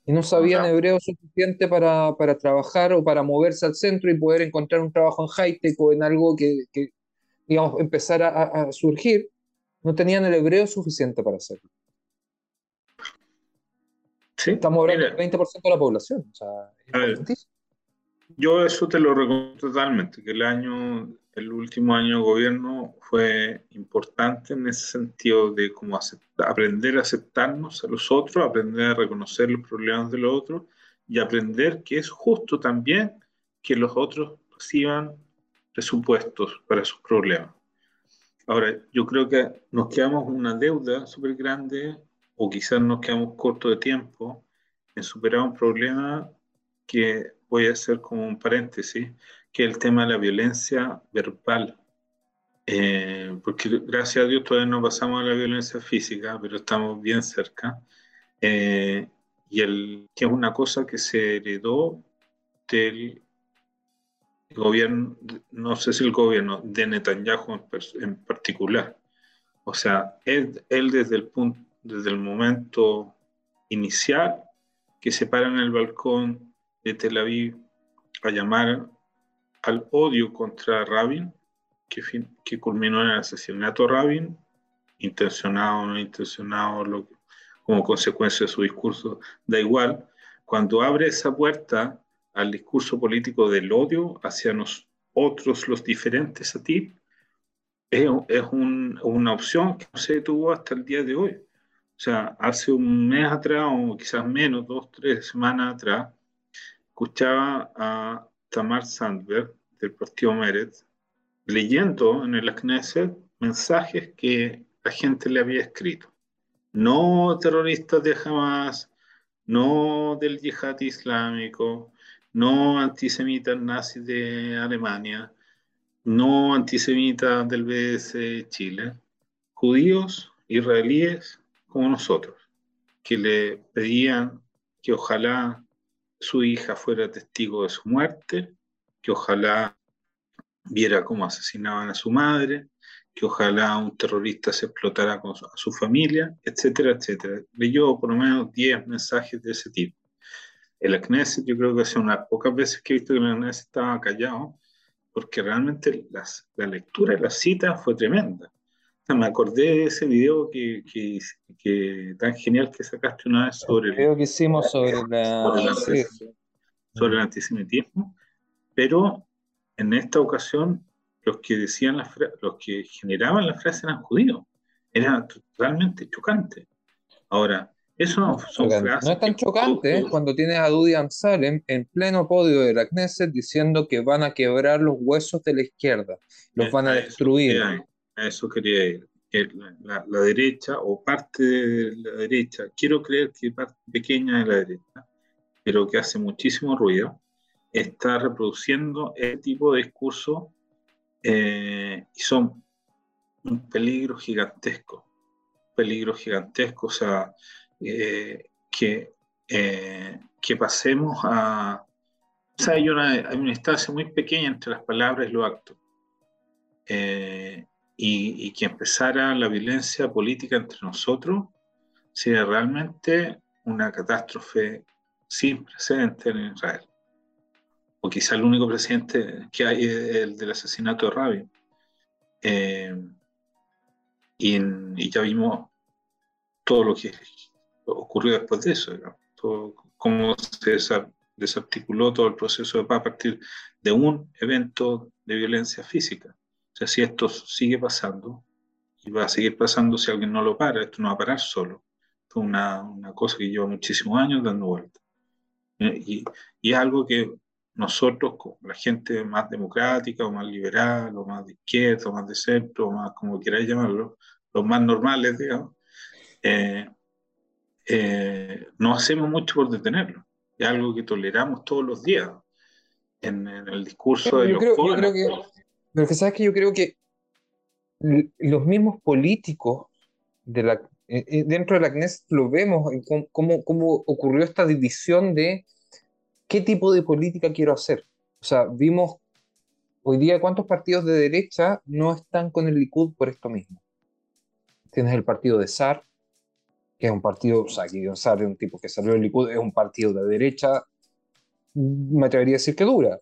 y no sabían hebreo suficiente para, para, trabajar o para moverse al centro y poder encontrar un trabajo en high-tech o en algo que, que, digamos, empezar a, surgir, no tenían el hebreo suficiente para hacerlo. Sí, Estamos hablando del 20% de la población. O sea, yo eso te lo recomiendo totalmente, que el año, el último año de gobierno fue importante en ese sentido de cómo aprender a aceptarnos a los otros, aprender a reconocer los problemas de los otros y aprender que es justo también que los otros reciban presupuestos para sus problemas. Ahora, yo creo que nos quedamos una deuda súper grande o quizás nos quedamos cortos de tiempo en superar un problema que voy a hacer como un paréntesis, que el tema de la violencia verbal. eh, porque gracias a Dios todavía no pasamos a la violencia física, pero estamos bien cerca, eh, y el, que es una cosa que se heredó del gobierno, no sé si el gobierno de Netanyahu en, particular. O sea, él, él, desde, el punto, desde el momento inicial que se para en el balcón de Tel Aviv a llamar al odio contra Rabin, que, que culminó en el asesinato de Rabin, intencionado o no intencionado, lo, como consecuencia de su discurso, da igual, cuando abre esa puerta al discurso político del odio hacia nosotros, los diferentes a ti, es, es un, una opción que no se detuvo hasta el día de hoy. O sea, hace un mes atrás, o quizás menos, dos, tres semanas atrás, escuchaba a Tamar Sandberg del partido Meret leyendo en el Knesset mensajes que la gente le había escrito. No terroristas de Hamas, no del yihad islámico, no antisemitas nazis de Alemania, no antisemitas del BS Chile, judíos, israelíes como nosotros, que le pedían que ojalá su hija fuera testigo de su muerte, que ojalá viera cómo asesinaban a su madre, que ojalá un terrorista se explotara con su, a su familia, etcétera, etcétera. Leyó por lo menos 10 mensajes de ese tipo. El Knesset, yo creo que hace unas pocas veces que he visto que el Knesset estaba callado, porque realmente las, la lectura de la cita fue tremenda. me acordé de ese video que, que, que, tan genial que sacaste una vez sobre el video que hicimos sobre, la, sobre el antisemitismo, pero en esta ocasión los que decían la los que generaban la frase eran judíos. Era totalmente chocante. Ahora, eso no son frases. No es tan chocante ¿eh? cuando tienes a Dudi Amsalem en pleno podio de la Knesset diciendo que van a quebrar los huesos de la izquierda, los van a, destruir. a eso quería ir. Que la, la, derecha o parte de la derecha, quiero creer que parte pequeña de la derecha, pero que hace muchísimo ruido, está reproduciendo ese tipo de discurso eh, y son un peligro gigantesco, peligro gigantesco, o sea, eh, que, eh, que pasemos a... O sea, hay una, hay una muy pequeña entre las palabras y los actos. y, y, que empezara la violencia política entre nosotros sería realmente una catástrofe sin precedentes en Israel o quizá el único presidente que hay es el del asesinato de Rabin. Eh, y, ya vimos todo lo que ocurrió después de eso, cómo se desarticuló todo el proceso de paz a partir de un evento de violencia física. O sea, si esto sigue pasando, y va a seguir pasando si alguien no lo para, esto no va a parar solo. es una, una cosa que lleva muchísimos años dando vuelta. Eh, y, y, es algo que nosotros, la gente más democrática o más liberal o más de izquierda o más de centro o más como queráis llamarlo, los más normales, digamos, eh, eh, no hacemos mucho por detenerlo. Es algo que toleramos todos los días en, el discurso de los creo, que, Pero que sabes que yo creo que los mismos políticos de la, eh, dentro de la CNES lo vemos, cómo, cómo ocurrió esta división de qué tipo de política quiero hacer. O sea, vimos hoy día cuántos partidos de derecha no están con el Likud por esto mismo. Tienes el partido de SAR, que es un partido, o sea, que SAR es un tipo que salió del Likud, es un partido de derecha, me atrevería a decir que dura.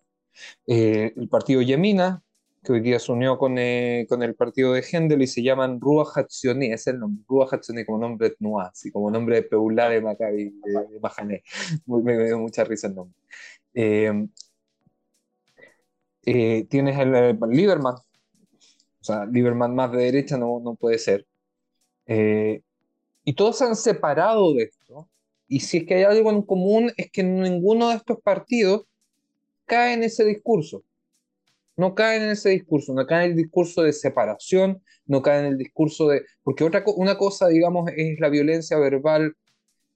Eh, el partido Yemina, que hoy día se unió con, eh, con el partido de Hendel y se llaman Ruach Hatzioni, es el nombre, Ruach Hatzioni como nombre de Tnuá, así como nombre de Peulá de Maccabi, de, Mahané. Me, dio mucha risa el nombre. Eh, eh, tienes el, el, Lieberman, o sea, Lieberman más de derecha no, no puede ser. y todos se han separado de esto. Y si es que hay algo en común, es que ninguno de estos partidos cae en ese discurso no caen en ese discurso, no caen en el discurso de separación, no caen en el discurso de... Porque otra, una cosa, digamos, es la violencia verbal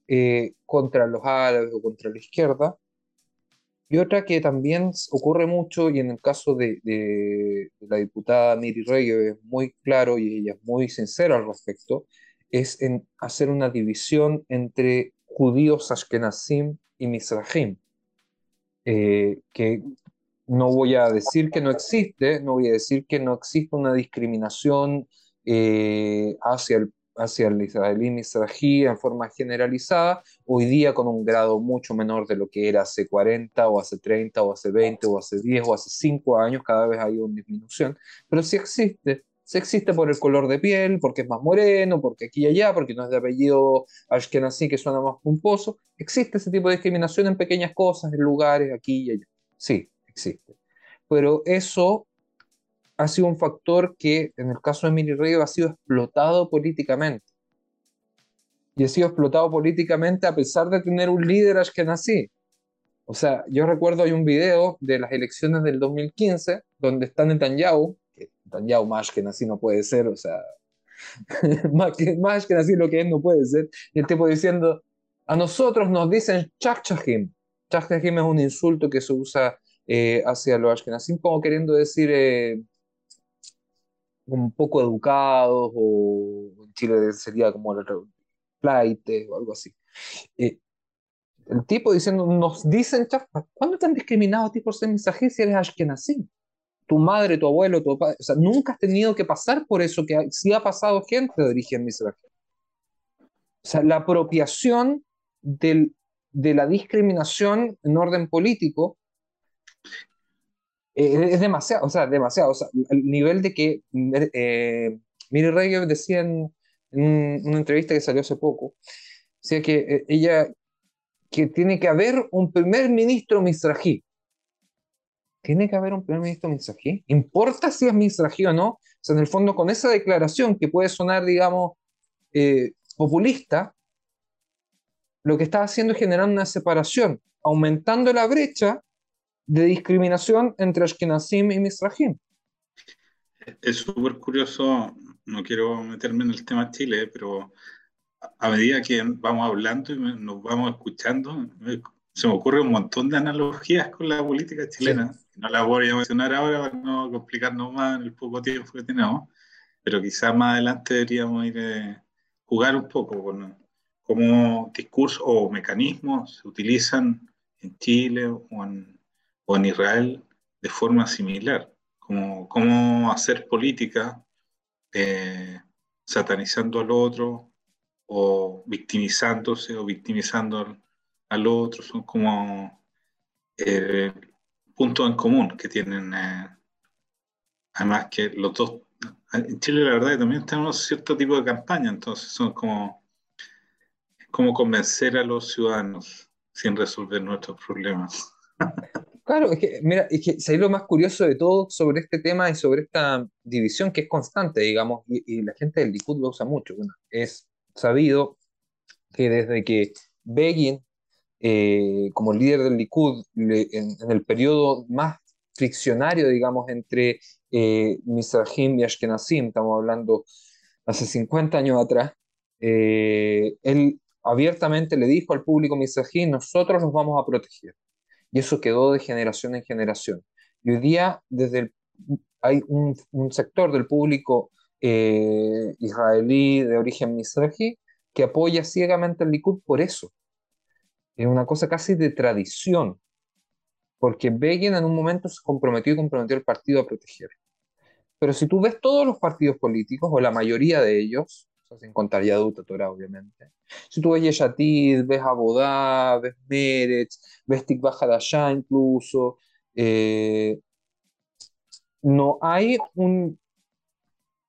eh, contra los árabes o contra la izquierda, Y otra que también ocurre mucho, y en el caso de, la diputada Miri Reyes es muy claro y ella es muy sincera al respecto, es en hacer una división entre judíos ashkenazim y misrahim, eh, que no voy a decir que no existe, no voy a decir que no existe una discriminación eh, hacia el hacia el israelí misrají en forma generalizada, hoy día con un grado mucho menor de lo que era hace 40 o hace 30 o hace 20 o hace 10 o hace 5 años, cada vez hay una disminución, pero sí existe, sí existe por el color de piel, porque es más moreno, porque aquí y allá, porque no es de apellido ashkenazi que suena más pomposo, existe ese tipo de discriminación en pequeñas cosas, en lugares, aquí y allá, sí, existe. Pero eso ha sido un factor que, en el caso de Emily Río, ha sido explotado políticamente. Y ha sido explotado políticamente a pesar de tener un líder ashkenazí. O sea, yo recuerdo hay un video de las elecciones del 2015 donde está Netanyahu, que Netanyahu más que nací no puede ser, o sea, más, que, más que nací lo que es no puede ser, y el tipo diciendo, a nosotros nos dicen chachahim. Chachahim es un insulto que se usa eh, hacia los ashkenazim como queriendo decir eh, poco educados, o en Chile sería como el flight o algo así. Eh, el tipo diciendo, nos dicen, ¿cuándo te han discriminado a ti por ser mensaje si eres ashkenazí? Tu madre, tu abuelo, tu padre, o sea, nunca has tenido que pasar por eso, que sí ha pasado gente de origen misrají. O sea, la apropiación del, de la discriminación en orden político eh, es demasiado, o sea, demasiado. O sea, el nivel de que eh, Miri Regev decía en, una entrevista que salió hace poco, decía que eh, ella, que tiene que haber un primer ministro misrají. Tiene que haber un primer ministro misrají. ¿Importa si es misrají o no? O sea, en el fondo, con esa declaración que puede sonar, digamos, eh, populista, lo que está haciendo es generar una separación, aumentando la brecha de discriminación entre Ashkenazim y Misrahim. Es súper curioso, no quiero meterme en el tema Chile, pero a medida que vamos hablando y nos vamos escuchando, se me ocurre un montón de analogías con la política chilena. No las voy a mencionar ahora para no complicarnos más en el poco tiempo que tenemos, pero quizás más adelante deberíamos ir a eh, jugar un poco con cómo discursos o mecanismos se utilizan en Chile o en o en Israel de forma similar, como cómo hacer política eh, satanizando al otro o victimizándose o victimizando al, otro, son como eh, puntos en común que tienen, eh, además que los dos, en Chile la verdad que también tenemos cierto tipo de campaña, entonces son como, como convencer a los ciudadanos sin resolver nuestros problemas. Claro, es que, mira, es que lo más curioso de todo sobre este tema y sobre esta división que es constante, digamos, y, la gente del Likud lo usa mucho. Bueno, es sabido que desde que Begin, eh, como líder del Likud, en, el periodo más friccionario, digamos, entre eh, Mizrahim y Ashkenazim, estamos hablando hace 50 años atrás, eh, él abiertamente le dijo al público Mizrahim, nosotros nos vamos a proteger y eso quedó de generación en generación. Y hoy día desde hay un, sector del público eh, israelí de origen misraji que apoya ciegamente al Likud por eso. Es una cosa casi de tradición, porque Begin en un momento se comprometió y comprometió al partido a proteger. Pero si tú ves todos los partidos políticos, o la mayoría de ellos, sin contar Yadut Torah, obviamente. Si tú ves Yeshatid, ves Abodá, ves Meretz, ves Tikva Hadashah incluso, eh, no hay un,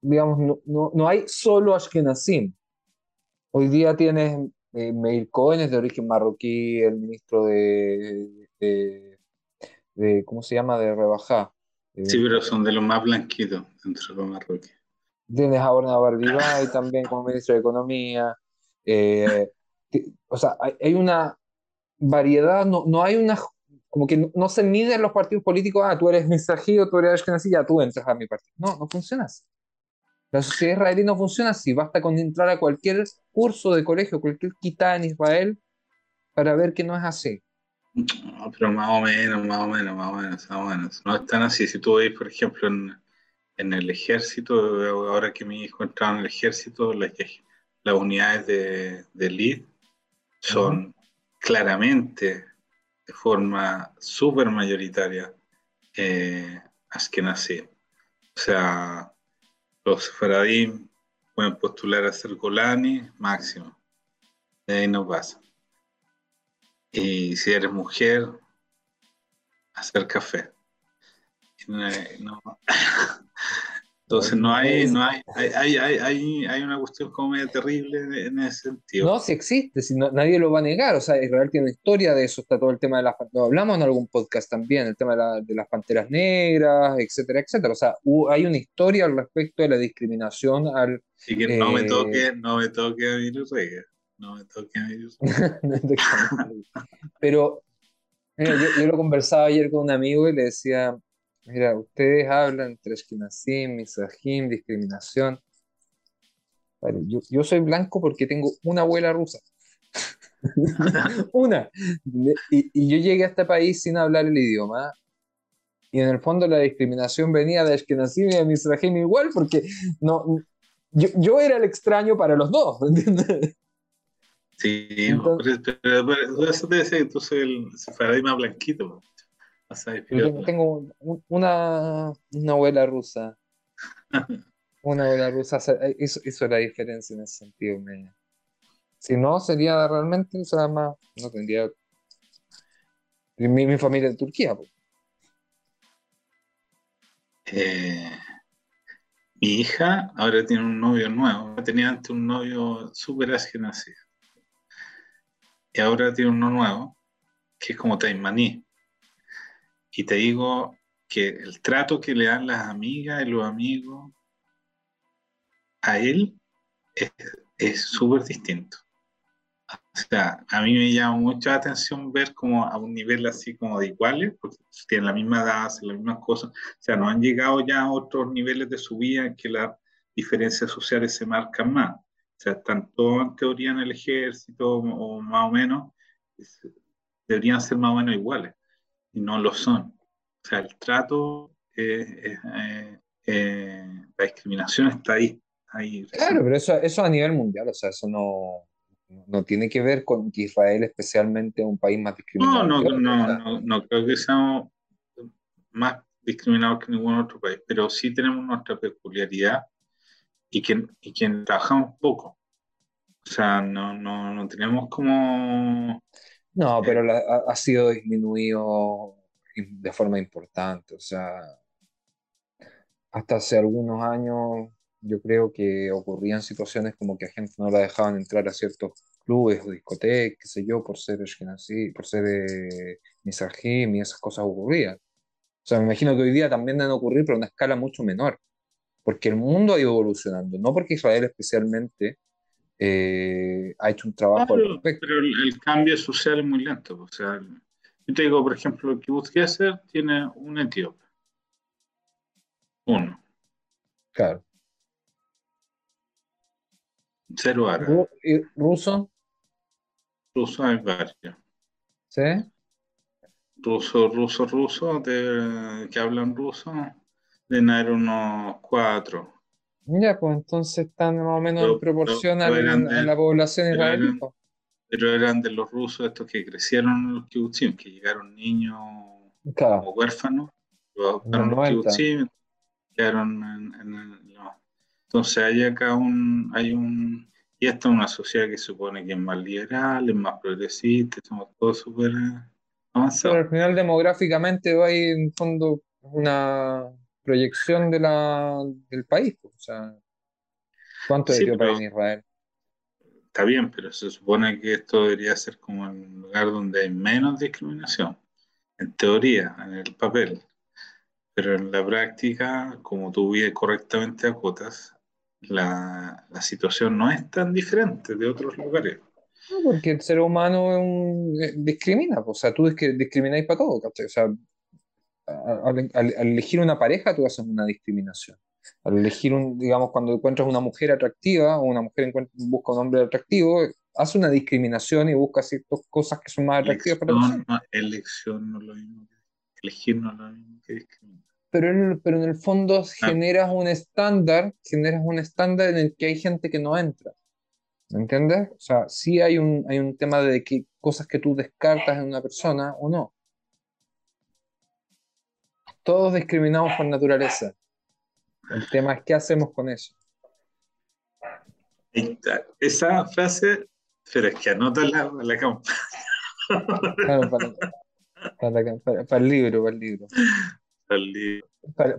digamos, no, no, hay solo Ashkenazim. Hoy día tienes eh, Meir Cohen, es de origen marroquí, el ministro de, de, ¿cómo se llama?, de Rebajá. sí, pero son de los más blanquitos dentro de los marroquíes. Tienes a Orna Barbibay también como ministro de Economía. Eh, o sea, hay, una variedad, no, no hay una, como que no, se miden los partidos políticos, ah, tú eres o tú eres Ashkenazi, ya tú entras a mi partido. No, no funciona así. La sociedad israelí no funciona así. Basta con entrar a cualquier curso de colegio, cualquier quitá en Israel, para ver que no es así. No, pero más o menos, más o menos, más o menos, más o menos. No es tan así. Si tú veis, por ejemplo, en, en el ejército, ahora que mi hijo entraba en el ejército, las, las unidades de, de lead son claramente, de forma súper mayoritaria, eh, askenazí. O sea, los faradim pueden postular a ser Golani máximo. De ahí no pasa. Y si eres mujer, hacer café. No, Entonces no hay, no hay, hay, hay, hay, una cuestión como medio terrible en ese sentido. No, si existe, si nadie lo va a negar. O sea, Israel tiene una historia de eso, está todo el tema de las lo hablamos en algún podcast también, el tema de, las panteras negras, etcétera, etcétera. O sea, hay una historia al respecto de la discriminación al. Y que no me eh, toque, no me toque a mi No me toque a mi Pero yo, yo lo conversaba ayer con un amigo y le decía, Mira, ustedes hablan entre Ashkenazim, Mizrahim, discriminación. yo, yo, soy blanco porque tengo una abuela rusa. una. Y, y, yo llegué a este país sin hablar el idioma. Y en el fondo la discriminación venía de Ashkenazim y de Mizrahim igual, porque no, yo, yo era el extraño para los dos. ¿entiendes? Sí, entonces, pero, pero, eso debe ser entonces el paradigma blanquito. Yo tengo una, una abuela rusa. una abuela rusa. Hizo, hizo, la diferencia en ese sentido. Si no, sería realmente, o más, no tendría. Mi, mi familia en Turquía. Eh, mi hija ahora tiene un novio nuevo. Tenía antes un novio súper así. Y ahora tiene uno nuevo, que es como Taimaní. Y te digo que el trato que le dan las amigas y los amigos a él es súper distinto. O sea, a mí me llama mucha atención ver como a un nivel así como de iguales, porque tienen la misma edad, hacen las mismas cosas. O sea, no han llegado ya a otros niveles de su vida en que las diferencias sociales se marcan más. O sea, están todos en teoría en el ejército o más o menos, deberían ser más o menos iguales y no lo son. O sea, el trato, eh, eh, la discriminación está ahí. ahí claro, pero eso, eso a nivel mundial, o sea, eso no, no tiene que ver con que Israel especialmente es un país más discriminado. No, no, no, no, no, creo que seamos más discriminados que ningún otro país, pero sí tenemos nuestra peculiaridad y que, y que trabajamos poco. O sea, no, no, no tenemos como no, pero ha, sido disminuido de forma importante. O sea, hasta hace algunos años yo creo que ocurrían situaciones como que a gente no la dejaban entrar a ciertos clubes o discotecas, qué sé yo, por ser así, por ser eh, y esas cosas ocurrían. O sea, me imagino que hoy día también deben ocurrir, pero a una escala mucho menor, porque el mundo ha ido evolucionando, no porque Israel especialmente eh, ha hecho un trabajo Pero el, cambio social es muy lento. O sea, yo te digo, por ejemplo, que busqué hacer tiene un etíope. Uno. Claro. Cero árabe. ¿Y ruso? Ruso hay varios. ¿Sí? Ruso, ruso, ruso, de, que hablan ruso, de haber unos cuatro. Ya, pues entonces están más o menos en proporción a, la población israelí. Pero eran de los rusos estos que crecieron en los kibutzim, que llegaron niños como huérfanos, los kibutzim, quedaron en, Entonces hay acá un, hay un, y esta es una sociedad que supone que es más liberal, es más progresista, somos todos súper avanzados. Pero al final demográficamente hay en fondo una proyección de la, del país. Pues, o sea, ¿cuánto sí, hay en Israel? Está bien, pero se supone que esto debería ser como un lugar donde hay menos discriminación, en teoría, en el papel. Pero en la práctica, como tú bien correctamente acotas, la, la situación no es tan diferente de otros lugares. No, porque el ser humano eh, discrimina, pues, o sea, tú discrimináis para todo, O sea, al, elegir una pareja tú haces una discriminación. Al elegir un, digamos, cuando encuentras una mujer atractiva o una mujer busca un hombre atractivo, hace una discriminación y busca ciertas cosas que son más atractivas para la Elección no es lo mismo que elegir, no es lo mismo que discriminar. Pero en, pero en el fondo ah. generas un estándar, generas un estándar en el que hay gente que no entra. ¿Me entiendes? O sea, sí hay un, hay un tema de que cosas que tú descartas en una persona o no. Todos discriminamos por naturaleza. El tema es qué hacemos con eso. Esa frase, pero es que anota la, la campaña. Claro, para, para, el libro, para el libro. Para el libro.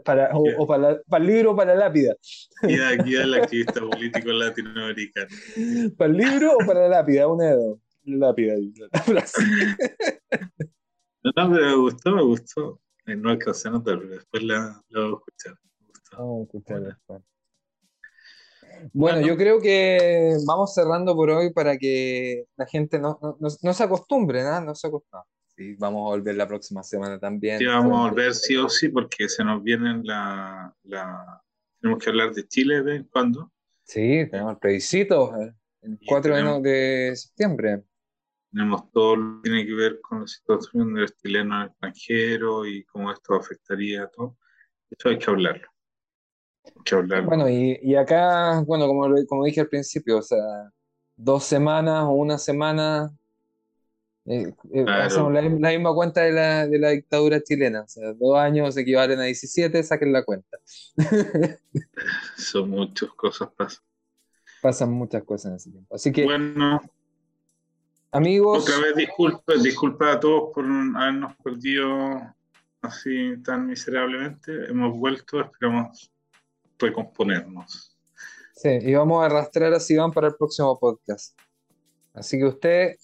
Para, o, para, el libro o para la lápida. Y aquí al activista político latinoamericano. ¿Para el libro o para la lápida? Una de dos. Lápida. No, no, pero me gustó, me gustó. No alcancé a notar, pero después la, la voy a escuchar. Vamos a escuchar después. Bueno, yo creo que vamos cerrando por hoy para que la gente no, se acostumbre, ¿no? No se acostumbre. Sí, vamos a volver la próxima semana también. Sí, vamos a volver sí o sí, porque se nos viene la, Tenemos que hablar de Chile de cuándo. Sí, tenemos el plebiscito eh, el 4 de septiembre. Tenemos todo lo que tiene que ver con la situación de los chilenos en el extranjero y cómo esto afectaría a todo. Eso hay que hablarlo. Bueno, y, acá, bueno, como, como dije al principio, o sea, dos semanas o una semana, eh, eh, hacemos la, misma cuenta de la, de la dictadura chilena, o sea, dos años equivalen a 17, saquen la cuenta. Son muchas cosas pasan. Pasan muchas cosas en ese tiempo. Así que, bueno, amigos. Otra vez disculpa, disculpa a todos por habernos perdido así tan miserablemente. Hemos vuelto, esperamos recomponernos. Sí, y vamos a arrastrar a Sivan para el próximo podcast. Así que usted,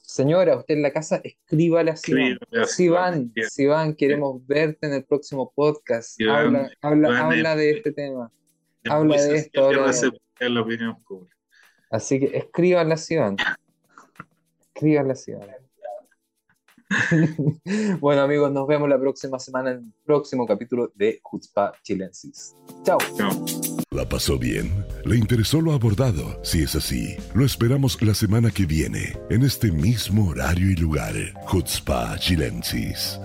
señora, usted en la casa, escríbale a Sivan. Sivan, Sivan, queremos verte en el próximo podcast. habla, habla, de este tema. Habla de esto. la opinión pública. Así que escríbanle a Sivan. Escríbanle a Sivan. bueno amigos, nos vemos la próxima semana en el próximo capítulo de Jutzpa Chilensis. Chao. ¿La pasó bien? ¿Le interesó lo abordado? Si es así, lo esperamos la semana que viene, en este mismo horario y lugar. Jutzpa Chilensis.